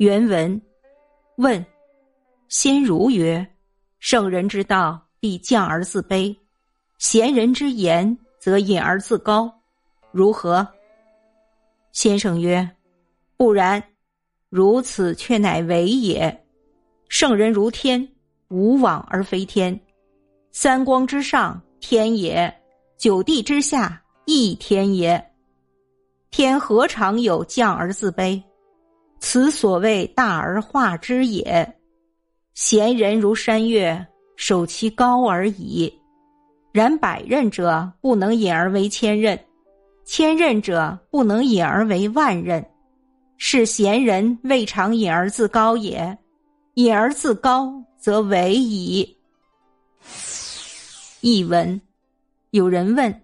原文问：先儒曰：“圣人之道，必降而自卑；贤人之言，则隐而自高。如何？”先生曰：“不然，如此却乃伪也。圣人如天，无往而非天；三光之上，天也；九地之下，亦天也。天何尝有降而自卑？此所谓大而化之也。贤人如山岳，守其高而已。然百仞者，不能引而为千仞。”千仞者不能引而为万仞，是贤人未尝引而自高也。引而自高，则为矣。译文：有人问，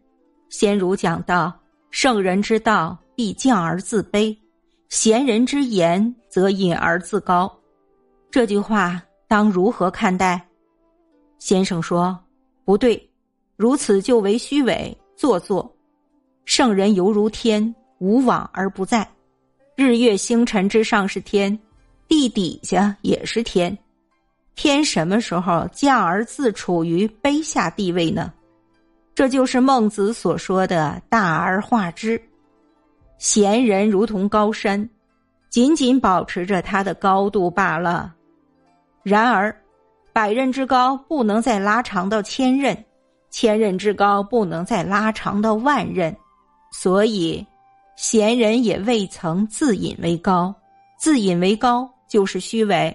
先儒讲到圣人之道必降而自卑，贤人之言则隐而自高，这句话当如何看待？先生说不对，如此就为虚伪做作。圣人犹如天，无往而不在。日月星辰之上是天，地底下也是天。天什么时候降而自处于卑下地位呢？这就是孟子所说的“大而化之”。贤人如同高山，仅仅保持着它的高度罢了。然而，百仞之高不能再拉长到千仞，千仞之高不能再拉长到万仞。所以，贤人也未曾自引为高，自引为高就是虚伪。